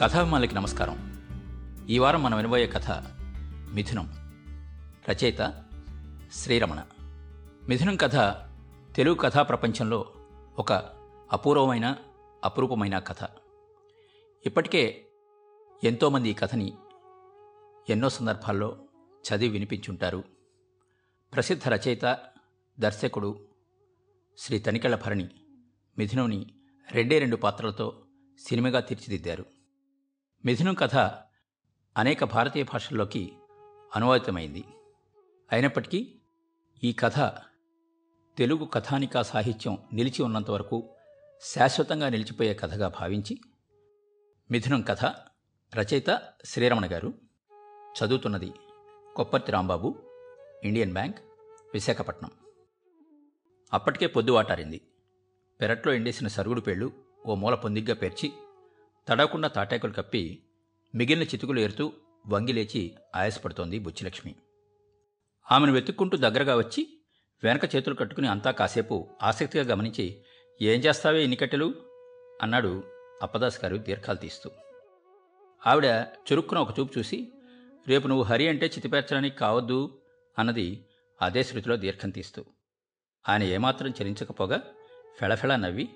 కథాభిమానులకి నమస్కారం. ఈ వారం మనం వినబోయే కథ మిథునం. రచయిత శ్రీరమణ. మిథునం కథ తెలుగు కథా ప్రపంచంలో ఒక అపూర్వమైన అపురూపమైన కథ. ఇప్పటికే ఎంతోమంది ఈ కథని ఎన్నో సందర్భాల్లో చదివి వినిపించుంటారు. ప్రసిద్ధ రచయిత దర్శకుడు శ్రీ తనికెళ్ళ భరణి మిథునంని రెండే రెండు పాత్రలతో సినిమాగా తీర్చిదిద్దారు. మిథునం కథ అనేక భారతీయ భాషల్లోకి అనువాదితమైంది. అయినప్పటికీ ఈ కథ తెలుగు కథానికా సాహిత్యం నిలిచి ఉన్నంత వరకు శాశ్వతంగా నిలిచిపోయే కథగా భావించి మిథునం కథ రచయిత శ్రీరమణ గారు చదువుతున్నది కొప్పర్తి రాంబాబు ఇండియన్ బ్యాంక్ విశాఖపట్నం. అప్పటికే పొద్దువాటారింది. పెరట్లో ఎండేసిన సరుగుడు పేళ్ళు ఓ మూల పొందిగ్గా పేర్చి తడవకుండా తాటాకులు కప్పి మిగిలిన చితుకులు ఏరుతూ వంగి లేచి ఆయాసపడుతోంది బుచ్చిలక్ష్మి. ఆమెను వెతుక్కుంటూ దగ్గరగా వచ్చి వెనక చేతులు కట్టుకుని అంతా కాసేపు ఆసక్తిగా గమనించి ఏం చేస్తావే ఇన్ని కట్టెలు? అన్నాడు అప్పదాస్ గారు దీర్ఘాలు తీస్తూ. ఆవిడ చురుక్కున ఒక చూపు చూసి రేపు నువ్వు హరి అంటే చితిపేర్చడానికి కావద్దు అన్నది అదే శృతిలో దీర్ఘం తీస్తూ. ఆయన ఏమాత్రం చలించకపోగా ఫెళఫెళ నవ్వి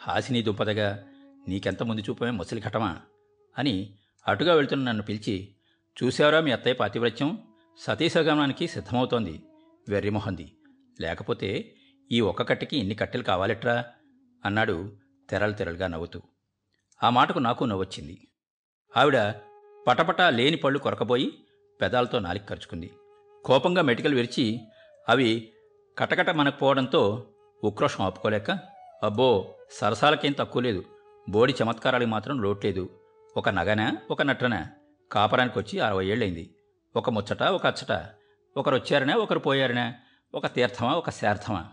హాసిని దుంపదగా నీకెంత ముందు చూపమే ముసలి ఘటమా? అని అటుగా వెళ్తున్న నన్ను పిలిచి చూసావరా మీ అత్తయ్య పాతివ్రత్యం? సతీసగమనానికి సిద్ధమవుతోంది. వెర్రిమొహంది. లేకపోతే ఈ ఒక్క కట్టెకి ఇన్ని కట్టెలు కావాలెట్రా? అన్నాడు తెరలు తెరలుగా నవ్వుతూ. ఆ మాటకు నాకు నవ్వొచ్చింది. ఆవిడ పటపటా లేని పళ్ళు కొరకబోయి పెదాలతో నాలిక ఖర్చుకుంది కోపంగా మెటికలు విరిచి అవి కటకట మనకపోవడంతో ఉక్రోషం ఆపుకోలేక అబ్బో సరసాలకేం తక్కువ లేదు. బోడి చమత్కారాలకు మాత్రం లోట్లేదు. ఒక నగన ఒక నటన? కాపరానికి వచ్చి అరవై ఏళ్ళైంది ఒక ముచ్చట ఒక అచ్చట. ఒకరు వచ్చారనా ఒకరు పోయారనే? ఒక తీర్థమా ఒక శార్థమా?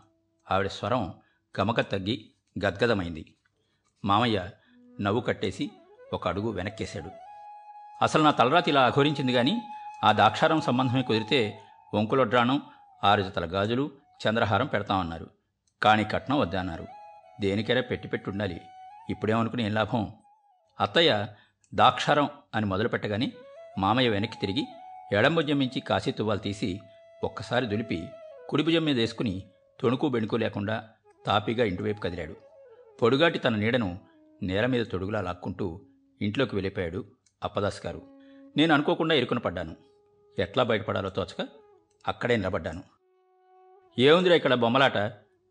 ఆవిడ స్వరం గమక తగ్గి గద్గదమైంది. మామయ్య నవ్వు కట్టేసి ఒక అడుగు వెనక్కేశాడు. అసలు నా తలరాతి ఇలా అఘోరించింది కానీ ఆ దాక్షారం సంబంధమే కుదిరితే వంకులొడ్రాణం ఆరు జతల గాజులు చంద్రహారం పెడతామన్నారు. కానీ కట్నం వద్దన్నారు. దేనికైనా పెట్టి పెట్టి ఉండాలి. ఇప్పుడేమనుకుని ఏం లాభం? అత్తయ్య దాక్షారం అని మొదలుపెట్టగానే మామయ్య వెనక్కి తిరిగి ఎడంభుజం నుంచి కాశీ తువ్వాలు తీసి ఒక్కసారి దులిపి కుడిభుజం మీద వేసుకుని తొణుకు బెణుకు లేకుండా తాపీగా ఇంటివైపు కదిలాడు. పొడుగాటి తన నీడను నేల మీద తొడుగులా లాక్కుంటూ ఇంట్లోకి వెళ్ళిపోయాడు అప్పదాస్ గారు. నేను అనుకోకుండా ఇరుకున పడ్డాను. ఎట్లా బయటపడాలో తోచక అక్కడే నిలబడ్డాను. ఏముందిరా ఇక్కడ బొమ్మలాట?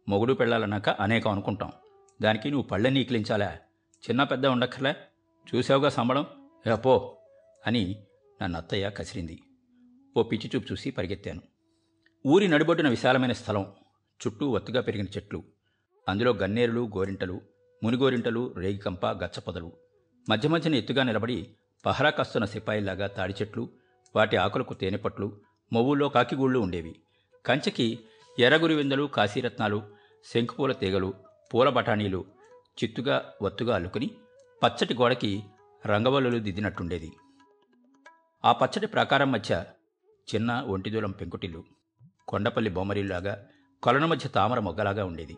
మొగుడు పెళ్ళాలన్నాక అనేకం అనుకుంటాం. దానికి నువ్వు పళ్ళని నీకిలించాలా చిన్న పెద్ద ఉండక్కర్లే. చూసావుగా సంబడం పో అని నన్ను అత్తయ్య కసిరింది. ఓ పిచ్చి చూపు చూసి పరిగెత్తాను. ఊరి నడిబొడ్డున విశాలమైన స్థలం. చుట్టూ ఒత్తుగా పెరిగిన చెట్లు. అందులో గన్నేరులు గోరింటలు మునిగోరింటలు రేగికంప గచ్చపొదలు. మధ్య మధ్యన ఎత్తుగా నిలబడి పహరా కాస్తున్న సిపాయిలాగా తాడి చెట్లు వాటి ఆకులకు తేనెపట్లు మొవ్వుల్లో కాకిగూళ్ళు ఉండేవి. కంచెకి ఎర్రగురి విందలు కాశీరత్నాలు శంకుపూల తీగలు పూల బఠానీలు చిత్తుగా ఒత్తుగా అల్లుకుని పచ్చటి గోడకి రంగవల్లులు దిద్దినట్టుండేది. ఆ పచ్చటి ప్రాకారం మధ్య చిన్న ఒంటిదూలం పెంకుటిల్లు కొండపల్లి బొమ్మరిల్లాగా కొలను మధ్య తామర మొగ్గలాగా ఉండేది.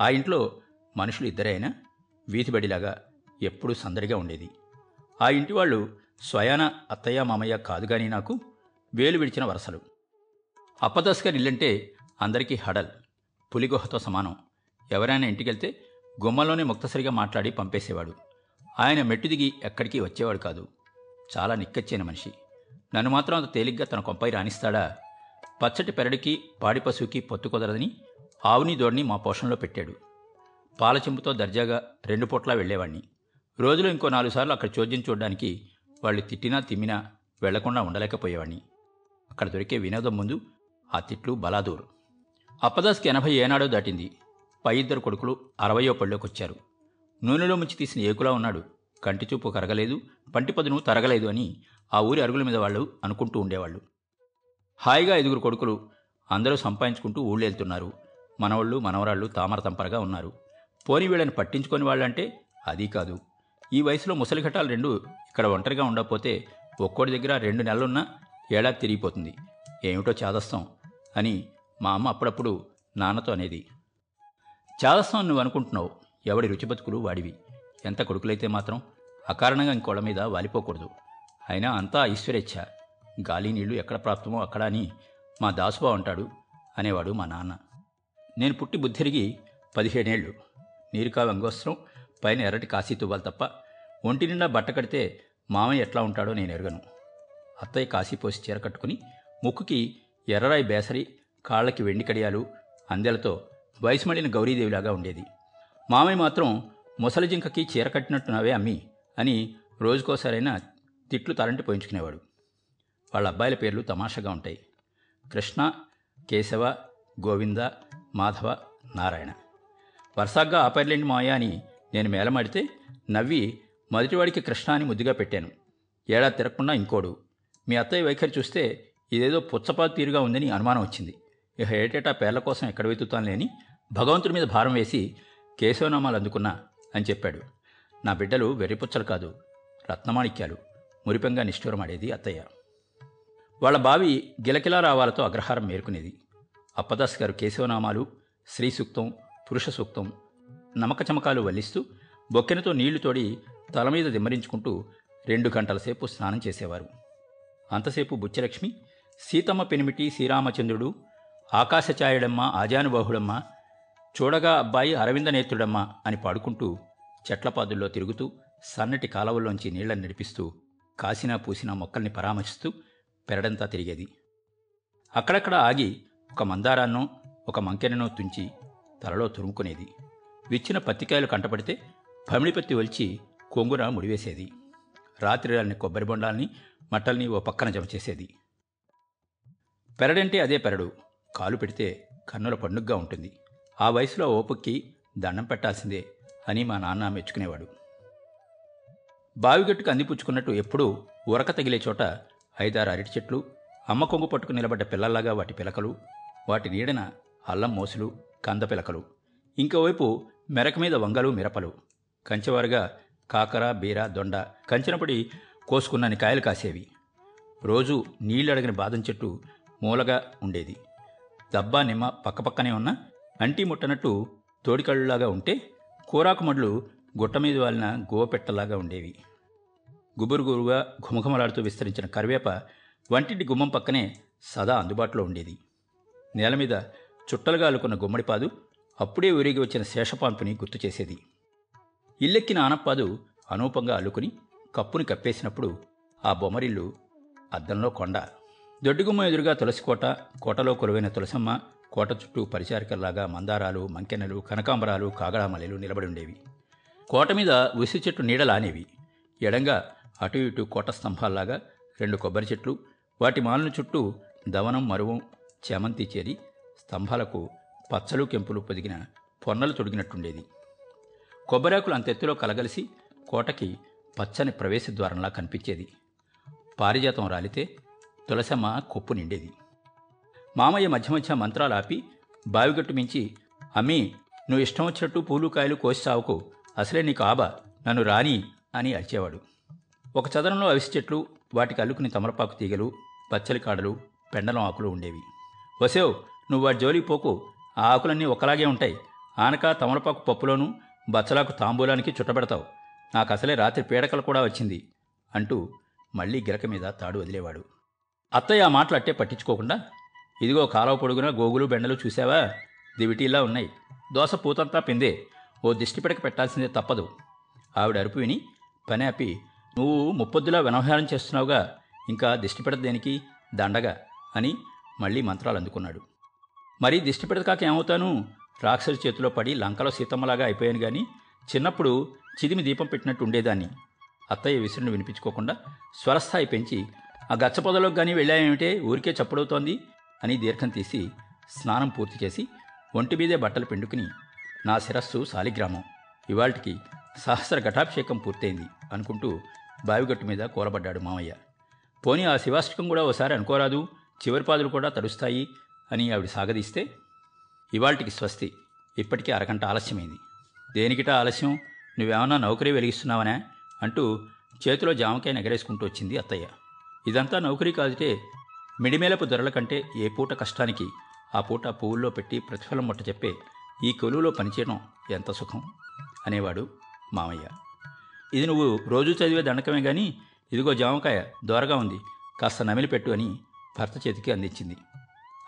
ఆ ఇంట్లో మనుషులు ఇద్దరైనా వీధిబడిలాగా ఎప్పుడూ సందడిగా ఉండేది. ఆ ఇంటి వాళ్ళు స్వయాన అత్తయ్య మామయ్య కాదు కానీ నాకు వేలు విడిచిన వరసలు. అప్పదాస్ గారి ఇల్లంటే అందరికీ హడల్ పులిగుహతో సమానం. ఎవరైనా ఇంటికెళ్తే గుమ్మలోనే ముక్తసరిగా మాట్లాడి పంపేసేవాడు. ఆయన మెట్టు దిగి ఎక్కడికి వచ్చేవాడు కాదు. చాలా నిక్కచ్చైన మనిషి. నన్ను మాత్రం అంత తేలిగ్గా తన కొంపై రాణిస్తాడా? పచ్చటి పెరడికి పాడి పశువుకి పొత్తు కుదరదని ఆవుని దోడిని మా పోషణలో పెట్టాడు. పాలచెంపుతో దర్జాగా రెండు పూట్లా వెళ్ళేవాడిని రోజులో ఇంకో నాలుగు సార్లు అక్కడ చోద్యం చూడడానికి వాళ్ళు తిట్టినా తిమ్మినా వెళ్ళకుండా ఉండలేకపోయేవాడిని అక్కడ దొరికే వినోదం ముందు ఆ తిట్లు బలాదూరు. అప్పదాస్కి ఎనభై ఏనాడో దాటింది. పై ఇద్దరు కొడుకులు అరవయో పళ్ళోకొచ్చారు. నూనెలో ముంచి తీసిన ఏకులా ఉన్నాడు. కంటి చూపు కరగలేదు పంటిపదును తరగలేదు అని ఆ ఊరి అరుగుల మీద వాళ్ళు అనుకుంటూ ఉండేవాళ్ళు. హాయిగా ఐదుగురు కొడుకులు అందరూ సంపాదించుకుంటూ ఊళ్ళెళ్తున్నారు. మనవాళ్ళు మనవరాళ్ళు తామర తంపరగా ఉన్నారు. పోని వీళ్ళని పట్టించుకొని వాళ్ళంటే అది కాదు. ఈ వయసులో ముసలి ఘటాలు రెండు ఇక్కడ ఒంటరిగా ఉండకపోతే ఒక్కోటి దగ్గర రెండు నెలలున్నా ఏడాది తిరిగిపోతుంది. ఏమిటో చేదస్తాం అని మా అమ్మ అప్పుడప్పుడు నాన్నతో అనేది. చేదస్తాం నువ్వు అనుకుంటున్నావు ఎవడి రుచి బతుకులు వాడివి. ఎంత కొడుకులైతే మాత్రం అకారణంగా ఇంకోళ్ళ మీద వాలిపోకూడదు. అయినా అంతా ఐశ్వర్యచ్ఛ గాలి నీళ్ళు ఎక్కడ ప్రాప్తమో అక్కడ అని మా దాసుబా అంటాడు అనేవాడు మా నాన్న. నేను పుట్టి బుద్ధిరిగి పదిహేనేళ్ళు నీరుకా వెంగోస్త్రం పైన ఎర్రటి కాశీ తువ్వాలి తప్ప ఒంటి నిండా బట్ట కడితే మామయ్య ఎట్లా ఉంటాడో నేను ఎరగను. అత్తయ్య కాశీ పోసి చీర కట్టుకుని ముక్కుకి ఎర్రరాయి బేసరి కాళ్ళకి వెండి కడియాలు అందెలతో వయసు గౌరీదేవిలాగా ఉండేది. మామయ్య మాత్రం ముసలి జింకకి చీర కట్టినట్టున్నావే అమ్మి అని రోజుకోసారైనా తిట్లు తలంటి పోయించుకునేవాడు. వాళ్ళ అబ్బాయిల పేర్లు తమాషాగా ఉంటాయి. కృష్ణ కేశవ గోవింద మాధవ నారాయణ. వరుసగా ఆపర్లేండి మాయ అని నేను మేలమాడితే నవ్వి మొదటివాడికి కృష్ణ అని ముద్దుగా పెట్టాను. ఏడా తిరగకుండా ఇంకోడు. మీ అత్తయ్య వైఖరి చూస్తే ఇదేదో పుచ్చపాదు తీరుగా ఉందని అనుమానం వచ్చింది. ఇక ఏటేటా పేర్ల కోసం ఎక్కడ వెతుకుతాను లేని భగవంతుడి మీద భారం వేసి కేశవనామాలు అందుకున్నా అని చెప్పాడు. నా బిడ్డలు వెర్రిపుచ్చలు కాదు రత్నమాణిక్యాలు. మురిపెంగా నిష్ఠూరమాడేది అత్తయ్య. వాళ్ళ బావి గిలకిలా రావాలతో అగ్రహారం మేరుకునేది. అప్పదాస్ గారు కేశవనామాలు శ్రీ సూక్తం పురుష సూక్తం నమక చమకాలు వల్లిస్తూ బొక్కెనతో నీళ్ళు తోడి తల మీద దిమ్మరించుకుంటూ రెండు గంటల సేపు స్నానం చేసేవారు. అంతసేపు బుచ్చలక్ష్మి సీతమ్మ పెనిమిటి శ్రీరామచంద్రుడు ఆకాశఛాయుడమ్మ ఆజానుబాహుడమ్మ చూడగా అబ్బాయి అరవింద నేత్రుడమ్మ అని పాడుకుంటూ చెట్లపాదుల్లో తిరుగుతూ సన్నటి కాలవల్లోంచి నీళ్ళను నడిపిస్తూ కాసినా పూసిన మొక్కల్ని పరామర్శిస్తూ పెరడంతా తిరిగేది. అక్కడక్కడ ఆగి ఒక మందారాన్నో ఒక మంకెననో తుంచి తలలో తురుముకునేది. విచ్చిన పత్తికాయలు కంటపడితే పమిడిపత్తి ఒలిచి కొంగున ముడివేసేది. రాత్రిరాలని కొబ్బరి బొండాల్ని మట్టల్ని ఓ పక్కన జమ చేసేది. పెరడంటే అదే పెరడు. కాలు పెడితే కన్నుల పండుగగా ఉంటుంది. ఆ వయసులో ఓపుక్కి దండం పెట్టాల్సిందే అని మా నాన్న మెచ్చుకునేవాడు. బావిగట్టుకు అందిపుచ్చుకున్నట్టు ఎప్పుడూ ఉరక తగిలే చోట ఐదారు అరటి చెట్లు అమ్మ కొంగు పట్టుకు నిలబడ్డ పిల్లల్లాగా వాటి పిలకలు వాటి నీడన అల్లం మోసులు కంద పిలకలు. ఇంకోవైపు మెరక మీద వంగలు మిరపలు. కంచెవారుగా కాకర బీర దొండ కంచెనపడి కోసుకున్నని కాయలు కాసేవి. రోజు నీళ్ళడగిన బాదం చెట్టు మూలగా ఉండేది. దబ్బా నిమ్మ పక్కపక్కనే ఉన్న అంటి ముట్టనట్టు తోడికళ్ళులాగా ఉంటే కూరాకు మడ్లు గుట్ట మీద వాలిన గోపెట్టలాగా ఉండేవి. గుబురుగురుగా ఘుమఘుమలాడుతూ విస్తరించిన కరివేప వంటింటి గుమ్మం పక్కనే సదా అందుబాటులో ఉండేది. నేల మీద చుట్టలుగా అల్లుకున్న గుమ్మడిపాదు అప్పుడే ఊరిగి వచ్చిన శేషపాంపుని గుర్తు చేసేది. ఇల్లెక్కిన ఆనప్పాదు అనూపంగా అల్లుకుని కప్పుని కప్పేసినప్పుడు ఆ బొమ్మరిల్లు అద్దంలో కొండ. దొడ్డిగుమ్మ ఎదురుగా తులసికోట కోటలో కొలువైన తులసమ్మ కోట చుట్టూ పరిచారికల్లాగా మందారాలు మంకెనలు కనకాంబరాలు కాగడామలెలు నిలబడి ఉండేవి. కోట మీద ఉసి చెట్టు నీడలానేవి ఎడంగా అటు ఇటు కోట స్తంభాల్లాగా రెండు కొబ్బరి చెట్లు వాటి మాలను చుట్టూ దవనం మరువం చేమంతి చేరి స్తంభాలకు పచ్చలు కెంపులు పొదిగిన పొన్నలు తొడిగినట్టుండేది. కొబ్బరాకులు అంతెత్తులో కలగలిసి కోటకి పచ్చని ప్రవేశద్వారంలా కనిపించేది. పారిజాతం రాలితే తులసమ్మ కొప్పు నిండేది. మామయ్య మధ్య మధ్య మంత్రాలు ఆపి బావిగట్టు మించి అమ్మీ నువ్వు ఇష్టం వచ్చినట్టు పూలు కాయలు కోసి సావుకు. అసలే నీకు ఆబా నన్ను రాని అని అరిచేవాడు. ఒక చదరంలో అవిసి చెట్లు వాటికి అల్లుకుని తమలపాకు తీగలు పచ్చలి కాడలు పెండలం ఆకులు ఉండేవి. వసేవ్ నువ్వు వాటి జోలికి పోకు. ఆ ఆకులన్నీ ఒకలాగే ఉంటాయి. ఆనక తమలపాకు పప్పులోనూ బచ్చలాకు తాంబూలానికి చుట్టబెడతావు. నాకు అసలే రాత్రి పీడకలు కూడా వచ్చింది అంటూ మళ్ళీ గిరక మీద తాడు వదిలేవాడు. అత్తయ్య ఆ మాటలు అట్టే పట్టించుకోకుండా ఇదిగో కాలువ పొడుగున గోగులు బెండలు చూసావా దివిటీలా ఉన్నాయి. దోస పూతంతా పిందే. ఓ దిష్టి పిడక పెట్టాల్సిందే తప్పదు. ఆవిడ అరుపు విని పని ఆపి నువ్వు ముప్పొద్దులా వ్యవహారం చేస్తున్నావుగా. ఇంకా దిష్టిపెడత దేనికి? దండగా అని మళ్ళీ మంత్రాలు అందుకున్నాడు. మరి దిష్టి కాక ఏమవుతాను? రాక్షసు చేతిలో పడి లంకలో సీతమ్మలాగా అయిపోయాను కానీ చిన్నప్పుడు చిదిమి దీపం పెట్టినట్టు ఉండేదాన్ని. అత్తయ్య విసురును వినిపించుకోకుండా స్వరస్థాయి పెంచి ఆ గచ్చ పొదలోకి కానీ వెళ్ళాయేమిటే ఊరికే చప్పుడవుతోంది. అని దీర్ఘం తీసి స్నానం పూర్తి చేసి ఒంటి మీదే బట్టలు పిండుకుని నా శిరస్సు సాలిగ్రామం. ఇవాళ్టికి సహస్ర ఘటాభిషేకం పూర్తయింది అనుకుంటూ బావిగట్టు మీద కూలబడ్డాడు మామయ్య. పోనీ ఆ శివాష్టకం కూడా ఓసారి అనుకోరాదు? చివరి పాదులు కూడా తడుస్తాయి అని ఆవిడ సాగదీస్తే ఇవాళ్టికి స్వస్తి. ఇప్పటికే అరగంట ఆలస్యమైంది. దేనికిటా ఆలస్యం? నువ్వేమన్నా నౌకరీ వెలిగిస్తున్నావనే? అంటూ చేతిలో జామకాయ ఎగరేసుకుంటూ వచ్చింది అత్తయ్య. ఇదంతా నౌకరీ కాదుటే మిడిమేలపు ధరల కంటే ఏ పూట కష్టానికి ఆ పూట పువ్వుల్లో పెట్టి ప్రతిఫలం మొట్ట చెప్పే ఈ కొలువులో పనిచేయడం ఎంత సుఖం? అనేవాడు మామయ్య. ఇది నువ్వు రోజు చదివే దండకమే కానీ ఇదిగో జామకాయ దోరగా ఉంది కాస్త నమిలి పెట్టు అని భర్త చేతికి అందించింది.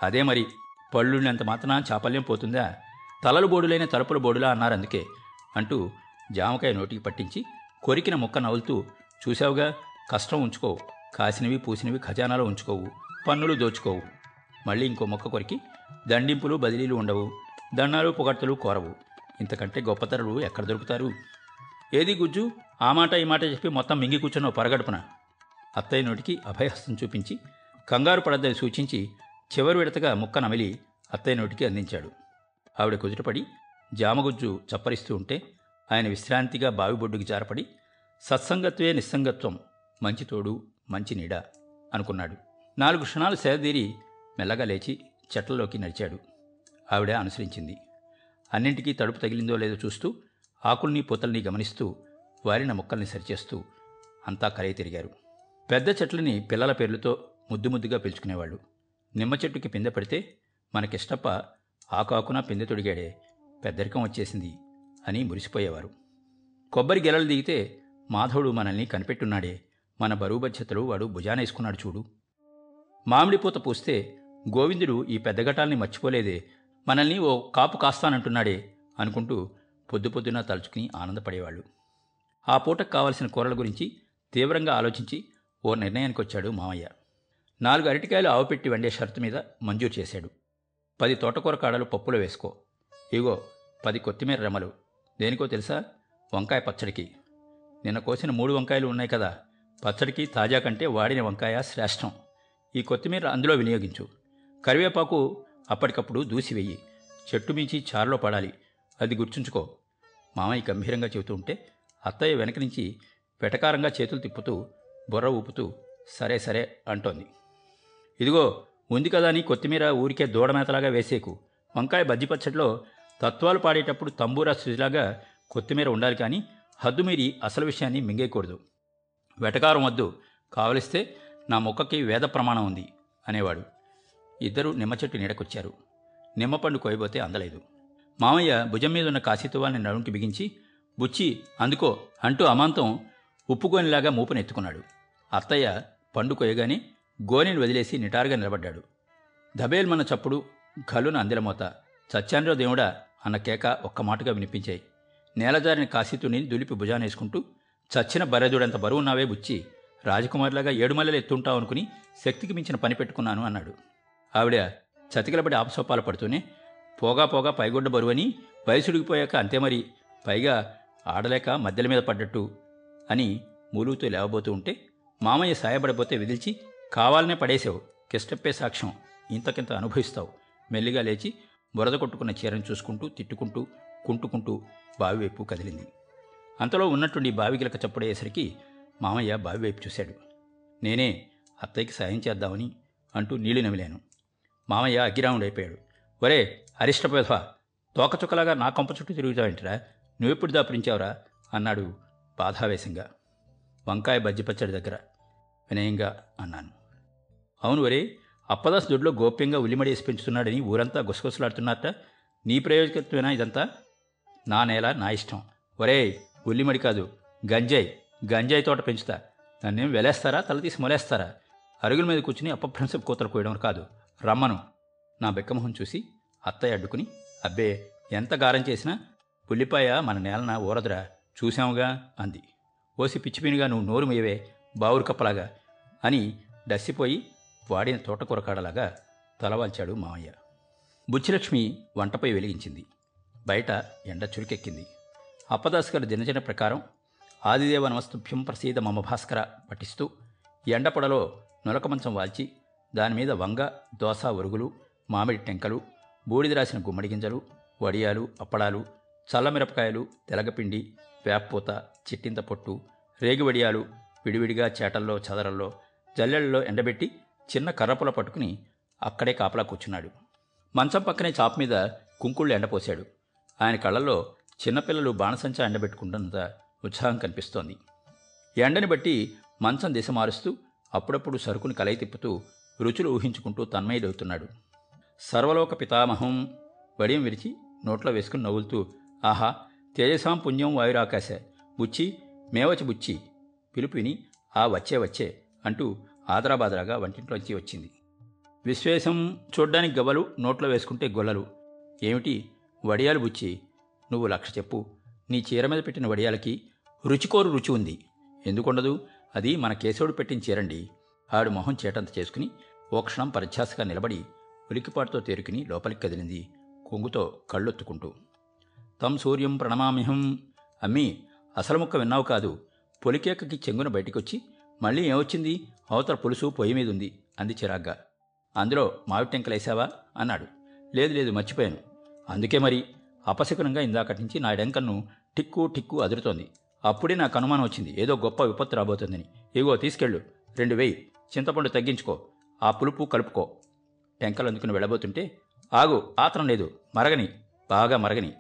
అదే మరి పళ్ళున్నంత మాత్రాన చాపల్యం పోతుందా? తలలు బోడులైన తలుపుల బోడులా అన్నారు అందుకే అంటూ జామకాయ నోటికి పట్టించి కొరికిన ముక్క నవ్వులుతూ చూసావుగా కష్టం ఉంచుకోవు కాసినవి పూసినవి ఖజానాలో ఉంచుకోవు. పన్నులు దోచుకోవు. మళ్ళీ ఇంకో మొక్క కొరికి దండింపులు బదిలీలు ఉండవు. దండాలు పొగడ్తలు కోరవు. ఇంతకంటే గొప్పతరులు ఎక్కడ దొరుకుతారు? ఏది గుజ్జు? ఆ మాట ఈ మాట చెప్పి మొత్తం మింగి కూర్చున్నావు పరగడుపున అత్తయ్య నోటికి అభయహస్తం చూపించి కంగారు పడద్దని సూచించి చివరి విడతగా ముక్క నమిలి అత్తయ్య నోటికి అందించాడు. ఆవిడ కుదుటపడి జామగుజ్జు చప్పరిస్తూ ఉంటే ఆయన విశ్రాంతిగా బావిబొడ్డుకి జారపడి సత్సంగత్వే నిస్సంగత్వం మంచి తోడు మంచి నీడ అనుకున్నాడు. నాలుగు క్షణాలు సేదీరి మెల్లగా లేచి చెట్లలోకి నడిచాడు. ఆవిడ అనుసరించింది. అన్నింటికీ తడుపు తగిలిందో లేదో చూస్తూ ఆకుల్ని పూతల్ని గమనిస్తూ వారిన మొక్కల్ని సరిచేస్తూ అంతా కలయి తిరిగారు. పెద్ద చెట్లని పిల్లల పేర్లతో ముద్దు ముద్దుగా పిలుచుకునేవాళ్ళు. నిమ్మ చెట్టుకి పిందె పడితే మనకిష్టప్ప ఆకాకున పిందె తొడిగాడే పెద్దరికం వచ్చేసింది అని మురిసిపోయేవారు. కొబ్బరి గెలలు దిగితే మాధవుడు మనల్ని కనిపెట్టున్నాడే మన బరువు బాధ్యతలు వాడు భుజానేసుకున్నాడు చూడు. మామిడి పూత పూస్తే గోవిందుడు ఈ పెద్దఘటాల్ని మర్చిపోలేదే. మనల్ని ఓ కాపు కాస్తానంటున్నాడే అనుకుంటూ పొద్దు పొద్దున తలుచుకుని ఆనందపడేవాళ్ళు. ఆ పూటకు కావలసిన కూరల గురించి తీవ్రంగా ఆలోచించి ఓ నిర్ణయానికి వచ్చాడు మామయ్య. నాలుగు అరటికాయలు ఆవుపెట్టి వండే షరతు మీద మంజూరు చేశాడు. పది తోటకూర కాడలు పప్పులో వేసుకో. ఇగో పది కొత్తిమీర రెమ్మలు. దేనికో తెలుసా? వంకాయ పచ్చడికి. నిన్న కోసిన మూడు వంకాయలు ఉన్నాయి కదా. పచ్చడికి తాజా కంటే వాడిన వంకాయ శ్రేష్టం. ఈ కొత్తిమీర అందులో వినియోగించు. కరివేపాకు అప్పటికప్పుడు దూసి వెయ్యి చెట్టు మించి చారులో పడాలి. అది గుర్తుంచుకో. మామయ్య గంభీరంగా చెబుతూ ఉంటే అత్తయ్య వెనక నుంచి వెటకారంగా చేతులు తిప్పుతూ బుర్ర ఊపుతూ సరే సరే అంటోంది. ఇదిగో ఉంది కదా అని కొత్తిమీర ఊరికే దూడమేతలాగా వేసేకు. వంకాయ బజ్జిపచ్చట్లో తత్వాలు పాడేటప్పుడు తంబూరా శుచిలాగా కొత్తిమీర ఉండాలి కానీ హద్దుమీరి అసలు విషయాన్ని మింగేయకూడదు. వెటకారం వద్దు. కావలిస్తే నా మొక్కకి వేద ప్రమాణం ఉంది అనేవాడు. ఇద్దరు నిమ్మ చెట్టు నీడకొచ్చారు. నిమ్మపండు కోయబోతే అందలేదు. మామయ్య భుజం మీద ఉన్న కాశీతువాల్ని నడుంకి బిగించి బుచ్చి అందుకో అంటూ అమాంతం ఉప్పుగోనిలాగా మూపునెత్తుకున్నాడు. అత్తయ్య పండు కొయ్యగానే గోనెని వదిలేసి నిటారుగా నిలబడ్డాడు. దబేల్మన్న చప్పుడు గల్లున అందిలమోత చచ్చాన్రో దేవుడా అన్న కేక ఒక్క మాటగా వినిపించాయి. నేలజారిన కాశీతుని దులిపి భుజానేసుకుంటూ చచ్చిన బరెదుడంత బరువున్నావే బుచ్చి రాజకుమారిలాగా ఏడుమల్లెలు ఎత్తుంటావు అనుకుని శక్తికి మించిన పని పెట్టుకున్నాను అన్నాడు. ఆవిడ చతికిలబడి ఆపసోపాలు పడుతూనే పోగా పోగా పైగొడ్డ బరువని వయసుడిగిపోయాక అంతే మరి పైగా ఆడలేక మధ్యల మీద పడ్డట్టు అని మూలుగుతూ లేవబోతూ ఉంటే మామయ్య సాయపడబోతే విదిల్చి కావాలనే పడేసావు కిష్టప్పే సాక్ష్యం ఇంతకింత అనుభవిస్తావు. మెల్లిగా లేచి బురద కొట్టుకున్న చీరను చూసుకుంటూ తిట్టుకుంటూ కుంటుకుంటూ బావి వైపు కదిలింది. అంతలో ఉన్నట్టుండి బావిగిలక చప్పుడయ్యేసరికి మామయ్య బావి వైపు చూశాడు. నేనే అత్తయ్యకి సాయం చేద్దామని అంటూ నీళ్ళు నమిలాను. మామయ్య అగ్గిరాముడు అయిపోయాడు. ఒరే అరిష్టపేధ తోకచుక్కలాగా నా కొంప చుట్టూ తిరుగుతావేంటిరా? నువ్వెప్పుడు దాపురించావురా అన్నాడు బాధావేశంగా. వంకాయ బజ్జి పచ్చడి దగ్గర వినయంగా అన్నాను. అవును ఒరే అప్పదాస్ దొడ్లో గోప్యంగా ఉల్లిమడేసి పెంచుతున్నాడని ఊరంతా గుసగుసలాడుతున్నారట. నీ ప్రయోజకత్వేనా ఇదంతా? నా నేల నా ఇష్టం. ఒరే ఉల్లిమడి కాదు గంజాయి. గంజాయి తోట పెంచుతా. నన్నేం వెలేస్తారా? తల తీసి మొలేస్తారా? అరుగుల మీద కూర్చుని అపభ్రంశపు కూతలు కోయడం కాదు. రమ్మను. నా బెక్కమొహం చూసి అత్తయ్య అడ్డుకుని అబ్బే ఎంత గారం చేసినా పుల్లిపాయ మన నేలన ఊరదురా. చూశాముగా అంది. ఓసి పిచ్చిపినిగా నువ్వు నోరు మేవే బావురు కప్పలాగా అని డస్సిపోయి వాడిన తోటకూర కాడలాగా తలవాల్చాడు మామయ్య. బుచ్చిలక్ష్మి వంటపై వెలిగించింది. బయట ఎండ చురుకెక్కింది. అప్పదాస్ గారి దినచర్య ప్రకారం ఆదిదేవ నమస్తుభ్యం ప్రసీద మమ భాస్కర పఠిస్తూ ఎండపొడలో నులక మంచం వాల్చి దానిమీద వంగ దోస ఒరుగులు మామిడి టెంకలు బూడిద రాసిన గుమ్మడి గింజలు వడియాలు అప్పడాలు చల్లమిరపకాయలు తెలగపిండి వేప్పూత చిట్టింత పొట్టు రేగి వడియాలు విడివిడిగా చేటల్లో చదరల్లో జల్లెళ్ళలో ఎండబెట్టి చిన్న కర్రపుల పట్టుకుని అక్కడే కాపలా కూర్చున్నాడు. మంచం పక్కనే చాప మీద కుంకుళ్ళు ఎండపోశాడు. ఆయన కళ్ళల్లో చిన్నపిల్లలు బాణసంచా ఎండబెట్టుకుంటున్నంత ఉత్సాహం కనిపిస్తోంది ఎండని బట్టి మంచం దిశ మారుస్తూ అప్పుడప్పుడు సరుకుని కలయి తిప్పుతూ రుచులు ఊహించుకుంటూ తన్మయుడవుతున్నాడు సర్వలోక పితామహం వడియం విరిచి నోట్లో వేసుకుని నవ్వులుతూ ఆహా తేజసాం పుణ్యం వాయురాకాశ బుచ్చి మేవచి బుచ్చి పిలుపు విని ఆ వచ్చే వచ్చే అంటూ ఆదరాబాదరాగా వంటింట్లోంచి వచ్చింది. విశ్వేశం చూడ్డానికి గవలు నోట్లో వేసుకుంటే గొల్లలు. ఏమిటి? వడియాలు బుచ్చి? నువ్వు లక్ష చెప్పు. నీ చీర మీద పెట్టిన వడియాలకి రుచికోరు రుచి ఉంది. ఎందుకుండదు? అది మన కేశవుడు పెట్టిన చీరండి. ఆడు మొహం చేటంత చేసుకుని ఓ క్షణం పరిధ్యాసగా నిలబడి ఉలికిపాటుతో తేరుకుని లోపలికి కదిలింది. కొంగుతో కళ్ళొత్తుకుంటూ. తం సూర్యం ప్రణమామిహం అమ్మీ అసలు ముక్క విన్నావు కాదు. పొలికేకకి చెంగున బయటికొచ్చి మళ్ళీ ఏమొచ్చింది? అవతల పులుసు పొయ్యి మీద ఉంది అంది చిరాగ్గా. అందులో మామిడి టెంకలేసావా అన్నాడు. లేదు లేదు మర్చిపోయాను. అందుకే మరి అపశకునంగా ఇందాకటి నుంచి నా డెంకన్ను టిక్కు టిక్కు అదురుతోంది. అప్పుడే నాకు అనుమానం వచ్చింది. ఏదో గొప్ప విపత్తు రాబోతుందని. ఇగో తీసుకెళ్ళు. రెండు వెయ్యి చింతపండు తగ్గించుకో. ఆ పులుపు కలుపుకో. టెంకలు అందుకుని వెళ్ళబోతుంటే ఆగు ఆత్రం లేదు. మరగని. బాగా మరగని.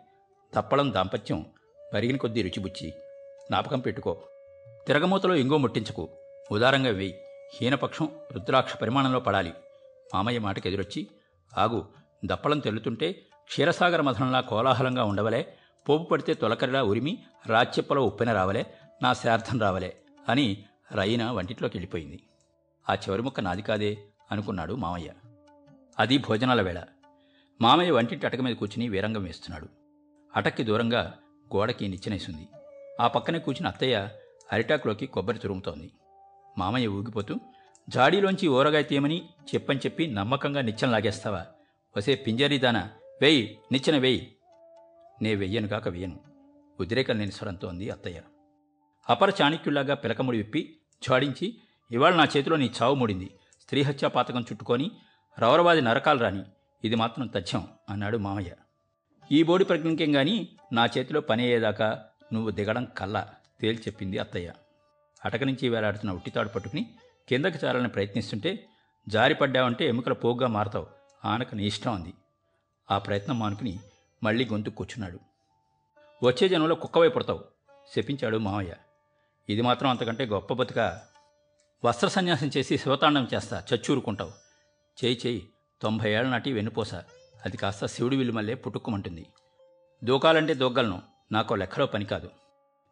తప్పడం దాంపత్యం మరిగిన కొద్దీ రుచిబుచ్చి జ్ఞాపకం పెట్టుకో. తిరగమూతలో ఇంగో ముట్టించకు. ఉదారంగా వేయి. హీనపక్షం రుద్రాక్ష పరిమాణంలో పడాలి. మామయ్య మాటకు ఎదురొచ్చి ఆగు దప్పలం తెల్లుతుంటే క్షీరసాగర మధనంలా కోలాహలంగా ఉండవలే. పోపు పడితే తొలకరిలా ఉరిమి రాచ్చెప్పలో ఉప్పెన రావలే నా శార్థం రావలే అని రైన వంటిట్లోకి వెళ్ళిపోయింది. ఆ చివరి ముక్క నాది కాదే అనుకున్నాడు మామయ్య. అది భోజనాల వేళ. మామయ్య వంటింటి అటక మీద కూర్చుని వీరంగం వేస్తున్నాడు. అటక్కి దూరంగా గోడకి నిచ్చెనేసింది. ఆ పక్కనే కూర్చుని అత్తయ్య అరిటాకులోకి కొబ్బరి తురుముతోంది. మామయ్య ఊగిపోతూ జాడీలోంచి ఊరగాయ తీయమని చెప్పని చెప్పి నమ్మకంగా నిచ్చెన లాగేస్తావా? వసే పింజరీదానా. వేయి నిచ్చెన వేయి. నే వెయ్యనుగాక వేయను ఉద్రేకం లేని స్వరంతో అంది అత్తయ్య. అపర చాణక్యుల్లాగా పిలకముడి విప్పి జాడించి ఇవాళ నా చేతిలో నీ చావు ముడింది. స్త్రీహత్యా పాతకం చుట్టుకొని రౌరవాది నరకాలు రాని ఇది మాత్రం తథ్యం అన్నాడు మామయ్య. ఈ బోడి ప్రజ్ఞకేం గాని నా చేతిలో పని అయ్యేదాకా నువ్వు దిగడం కల్లా తేల్చి చెప్పింది అత్తయ్య. అటక నుంచి వేలాడుతున్న ఉట్టితాడు పట్టుకుని కిందకి చాలని ప్రయత్నిస్తుంటే జారిపడ్డావంటే ఎముకల పోగ్గా మారతావు. ఆనక నీ ఇష్టం అంది. ఆ ప్రయత్నం మానుకుని మళ్ళీ గొంతు కూర్చున్నాడు. వచ్చే జనంలో కుక్కవై పుడతావు శపించాడు మామయ్య ఇది మాత్రం అంతకంటే గొప్ప బతుక. వస్త్ర సన్యాసం చేసి శివతాండం చేస్తా చచ్చూరుకుంటావు. చేయి చేయి తొంభై ఏళ్ళ నాటి వెన్నుపోస. అది కాస్త శివుడి విలుమల్లే పుట్టుక్కుమంటుంది దూకాలంటే దూగ్గలను నాకో లెక్కలో పని కాదు.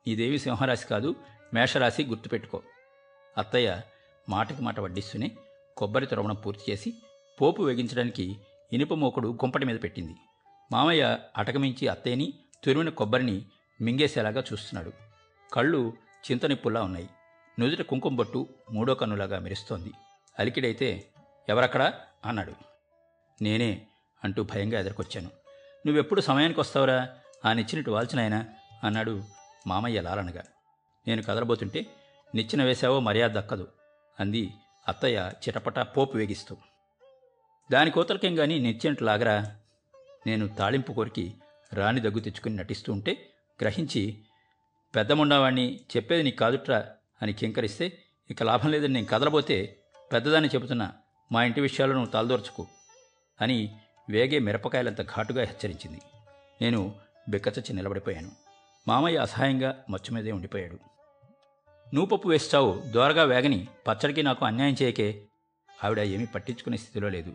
నీదేవి సింహరాశి కాదు మేషరాశి గుర్తుపెట్టుకో. అత్తయ్య మాటకి మాట వడ్డిస్తూనే కొబ్బరి తురవడం పూర్తి చేసి పోపు వేగించడానికి ఇనుప మోకుడు గుంపటి మీద పెట్టింది. మామయ్య అటకమించి అత్తయ్యని తురిమిన కొబ్బరిని మింగేసేలాగా చూస్తున్నాడు. కళ్ళు చింతనిప్పుల్లా ఉన్నాయి. నుదుట కుంకుమ బొట్టు మూడో కన్నులాగా మెరుస్తోంది. అలికిడైతే ఎవరక్కడా? అన్నాడు. నేనే అంటూ భయంగా ఎదుర్కొచ్చాను. నువ్వెప్పుడు సమయానికి వస్తావురా ఆ నిచ్చినట్టు వాల్చినాయనా అన్నాడు మామయ్య లాలనగా. నేను కదలబోతుంటే నిచ్చిన వేశావో మర్యాద దక్కదు అంది అత్తయ్య చిటపట పోపు వేగిస్తూ. దాని కోతలకేం గాని నిచ్చినట్టు లాగరా నేను తాళింపు కోరికి రాణి దగ్గు తెచ్చుకుని నటిస్తూ ఉంటే గ్రహించి పెద్దముండవాణ్ణి చెప్పేది నీకు కాదుట్రా అని కింకరిస్తే ఇక లాభం లేదని నేను కదలబోతే పెద్దదాన్ని చెబుతున్నా మా ఇంటి విషయాలు నువ్వు తలదోర్చుకు అని వేగే మిరపకాయలంత ఘాటుగా హెచ్చరించింది. నేను బిక్కచచ్చి నిలబడిపోయాను. మామయ్య అసహాయంగా మచ్చు మీదే ఉండిపోయాడు. నువ్వు పప్పు వేస్తావు దోరగా వేగని పచ్చడికి నాకు అన్యాయం చేయకే ఆవిడ ఏమీ పట్టించుకునే స్థితిలో లేదు.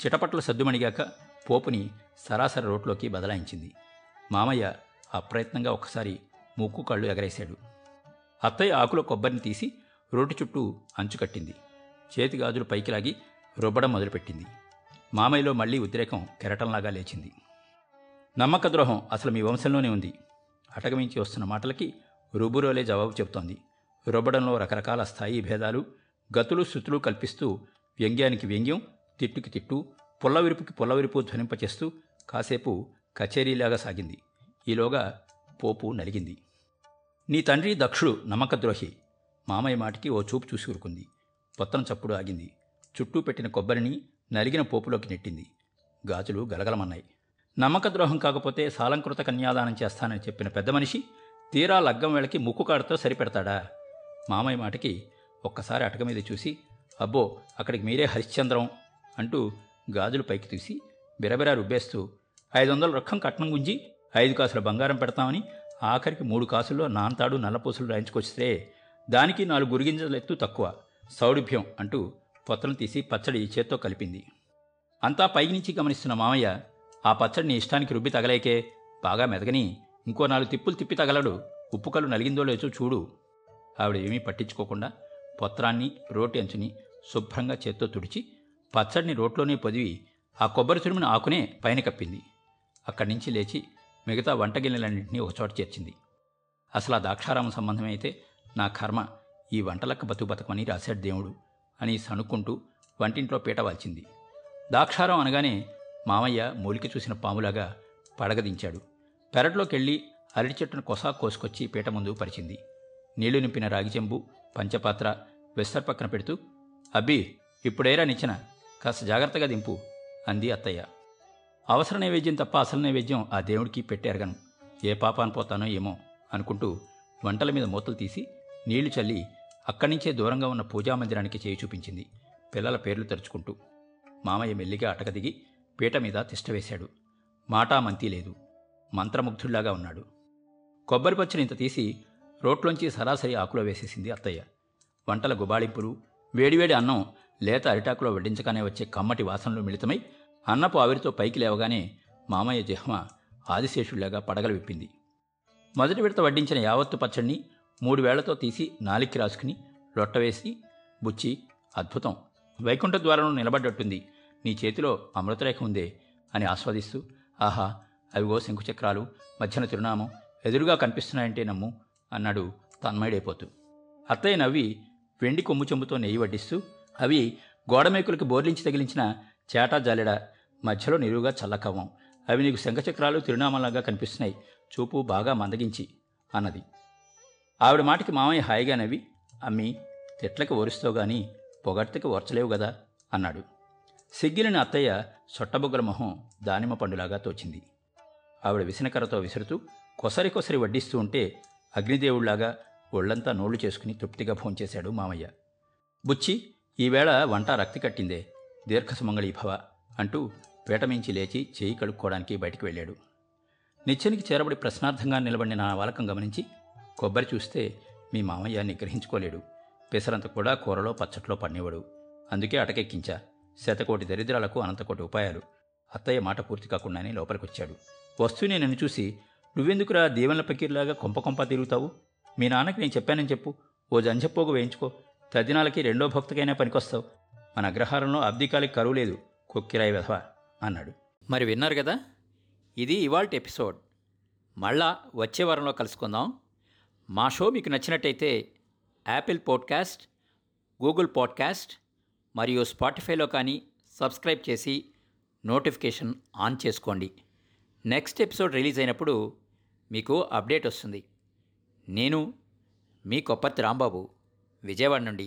చిటపట్ల సద్దుమణిగాక పోపుని సరాసరి రోడ్లోకి బదలాయించింది. మామయ్య అప్రయత్నంగా ఒక్కసారి ముక్కు కళ్ళు ఎగరేశాడు. అత్తయ్య ఆకుల కొబ్బరిని తీసి రోటి చుట్టూ అంచు కట్టింది. చేతి గాజులు పైకి లాగి రుబ్బడం మొదలుపెట్టింది. మామయ్యలో మళ్ళీ ఉద్రేకం కెరటంలాగా లేచింది. నమ్మక ద్రోహం అసలు మీ వంశంలోనే ఉంది. అటగమించి వస్తున్న మాటలకి రుబురోలే జవాబు చెబుతోంది. రుబ్బడంలో రకరకాల స్థాయి భేదాలు గతులు శృతులు కల్పిస్తూ వ్యంగ్యానికి వ్యంగ్యం తిట్టుకి తిట్టు పుల్లవిరుపుకి పుల్లవిరుపు ధ్వనింపచేస్తూ కాసేపు కచేరీలాగా సాగింది. ఈలోగా పోపు నలిగింది. నీ తండ్రి దక్షుడు నమ్మకద్రోహి. మామయ్య మాటికి ఓ చూపు చూసి ఊరుకుంది. పొత్తన చప్పుడు ఆగింది. చుట్టూ పెట్టిన కొబ్బరిని నలిగిన పోపులోకి నెట్టింది. గాజులు గలగలమన్నాయి. నమ్మకద్రోహం కాకపోతే సాలంకృత కన్యాదానం చేస్తానని చెప్పిన పెద్ద మనిషి తీరా లగ్గం వేళకి ముక్కు కాడుతో సరిపెడతాడా? మామయ్య మాటకి ఒక్కసారి అటక మీద చూసి అబ్బో అక్కడికి మీరే హరిశ్చంద్రం అంటూ గాజులు పైకి తీసి బిరబిరా రుబ్బేస్తూ ఐదు వందల రొక్కం కట్నం గుంజి ఐదు కాసుల బంగారం పెడతామని ఆఖరికి మూడు కాసుల్లో నాంతాడు నల్లపూసలు రాయించుకొస్తే దానికి నాలుగు గురిగింజల ఎత్తు తక్కువ సౌడిభ్యం అంటూ పొత్రం తీసి పచ్చడి చేత్తో కలిపింది. అంతా పైకి నుంచి గమనిస్తున్న మామయ్య ఆ పచ్చడిని ఇష్టానికి రుబ్బి తగలేకే బాగా మెదగని ఇంకో నాలుగు తిప్పులు తిప్పి తగలడు ఉప్పుకలు నలిగిందో లేచో చూడు. ఆవిడ ఏమీ పట్టించుకోకుండా పొత్రాన్ని రోటి అంచుని శుభ్రంగా చేత్తో తుడిచి పచ్చడిని రోట్లోనే పొదివి ఆ కొబ్బరి తురిమిన ఆకునే పైన కప్పింది. అక్కడి నుంచి లేచి మిగతా వంటగిన్నెలన్నింటినీ ఒకచోట చేర్చింది. అసలు ఆ దాక్షారామ సంబంధం అయితే నా కర్మ ఈ వంటలకు బతుకు బతకమని రాశాడు దేవుడు అని సణుక్కుంటూ వంటింట్లో పీట వాల్చింది. దాక్షారం అనగానే మామయ్య మూలికి చూసిన పాములాగా పడగదించాడు. పెరట్లోకెళ్ళి అరటి చెట్టును కొసా కోసుకొచ్చి పీట ముందు పరిచింది. నీళ్ళు నింపిన రాగి చెంబు పంచపాత్ర వెస్తర్ పక్కన పెడుతూ అబ్బి ఇప్పుడేరా నిచ్చిన? కాస్త జాగ్రత్తగా దింపు అంది అత్తయ్య. అవసర నైవేద్యం తప్ప అసలు నైవేద్యం ఆ దేవుడికి పెట్టేరగను ఏ పాపాను పోతానో ఏమో అనుకుంటూ వంటల మీద మూతలు తీసి నీళ్ళు చల్లి అక్కడి నుంచే దూరంగా ఉన్న పూజా మందిరానికి చేయి చూపించింది. పిల్లల పేర్లు తెరుచుకుంటూ మామయ్య మెల్లిగా అటక దిగి పీట మీద తిష్టవేశాడు మాటా మంతి లేదు. మంత్రముగ్ధుల్లాగా ఉన్నాడు. కొబ్బరి పచ్చని ఇంత తీసి రోట్లోంచి సరాసరి ఆకులో వేసేసింది అత్తయ్య. వంటల గుబాళింపులు వేడివేడి అన్నం లేత అరిటాకులో వడ్డించగానే వచ్చే కమ్మటి వాసనలు మిళితమై అన్నపు ఆవిరితో పైకి లేవగానే మామయ్య జిహ్మ ఆదిశేషుడిలాగా పడగలు విప్పింది. మొదటి విడత వడ్డించిన యావత్తు పచ్చడిని మూడు వేళ్ళతో తీసి నాలిక్కి రాసుకుని లొట్టవేసి బుచ్చి అద్భుతం వైకుంఠ ద్వారంలో నిలబడ్డట్టుంది. నీ చేతిలో అమృతరేఖ ఉందే అని ఆస్వాదిస్తూ ఆహా అవిగో శంకుచక్రాలు మధ్యన తిరునామం ఎదురుగా కనిపిస్తున్నాయంటే నమ్ము అన్నాడు తన్మయుడైపోతూ. అత్తయ్య నవ్వి వెండి కొమ్ము చెంబుతో నెయ్యి వడ్డిస్తూ అవి గోడమేకులకు బోర్లించి తగిలించిన చేటా జాలెడ మధ్యలో నిలువుగా చల్లకవ్వం. అవి నీకు శంఖచక్రాలు తిరునామాలాగా కనిపిస్తున్నాయి. చూపు బాగా మందగించి అన్నది. ఆవిడ మాటకి మామయ్య హాయిగా నవ్వి అమ్మి తిట్లకి ఓరుస్తావు గాని పొగడ్తకి ఓర్చలేవు గదా అన్నాడు. సిగ్గిలిన అత్తయ్య సొట్టబొగ్గల మొహం దానిమ్మ పండులాగా తోచింది. ఆవిడ విసనకర్రతో విసురుతూ కొసరి కొసరి వడ్డిస్తూ ఉంటే అగ్నిదేవుళ్ళాగా ఒళ్ళంతా నోళ్ళు చేసుకుని తృప్తిగా భోంచేశాడు మామయ్య. బుచ్చి ఈవేళ వంట రక్తి కట్టిందే దీర్ఘసుమంగళీభవ అంటూ పీటమించి లేచి చేయి కడుక్కోవడానికి బయటికి వెళ్ళాడు. నిచ్చెనికి చేరబడి ప్రశ్నార్థంగా నిలబడిన నా వాలకం గమనించి కొబ్బరి చూస్తే మీ మామయ్య నిగ్రహించుకోలేడు. పెసరంత కూడా కూరలో పచ్చట్లో పన్నివాడు అందుకే అటకెక్కించా. శతకోటి దరిద్రాలకు అనంతకోటి ఉపాయాలు. అత్తయ్య మాట పూర్తి కాకుండానే లోపలికొచ్చాడు. వస్తూనే నన్ను చూసి నువ్వెందుకురా దీవెనల పకీర్లాగా కొంప కొంప తిరుగుతావు? మీ నాన్నకి నేను చెప్పానని చెప్పు. ఓ జంజపోగు వేయించుకో. తద్దినాలకి రెండో భక్తుకైనా పనికొస్తావు. మన అగ్రహారంలో అబ్దికాలకి కరువు లేదు. కొక్కిరాయి వెధవ అన్నాడు. మరి విన్నారు కదా? ఇది ఇవాల్టి ఎపిసోడ్. మళ్ళా వచ్చే వారంలో కలుసుకుందాం. మా షో మీకు నచ్చినట్టయితే యాపిల్ పాడ్కాస్ట్ గూగుల్ పాడ్కాస్ట్ మరియు స్పాటిఫైలో కానీ సబ్స్క్రైబ్ చేసి నోటిఫికేషన్ ఆన్ చేసుకోండి. నెక్స్ట్ ఎపిసోడ్ రిలీజ్ అయినప్పుడు మీకు అప్డేట్ వస్తుంది. నేను మీ కొప్పతి రాంబాబు. విజయవాడ నుండి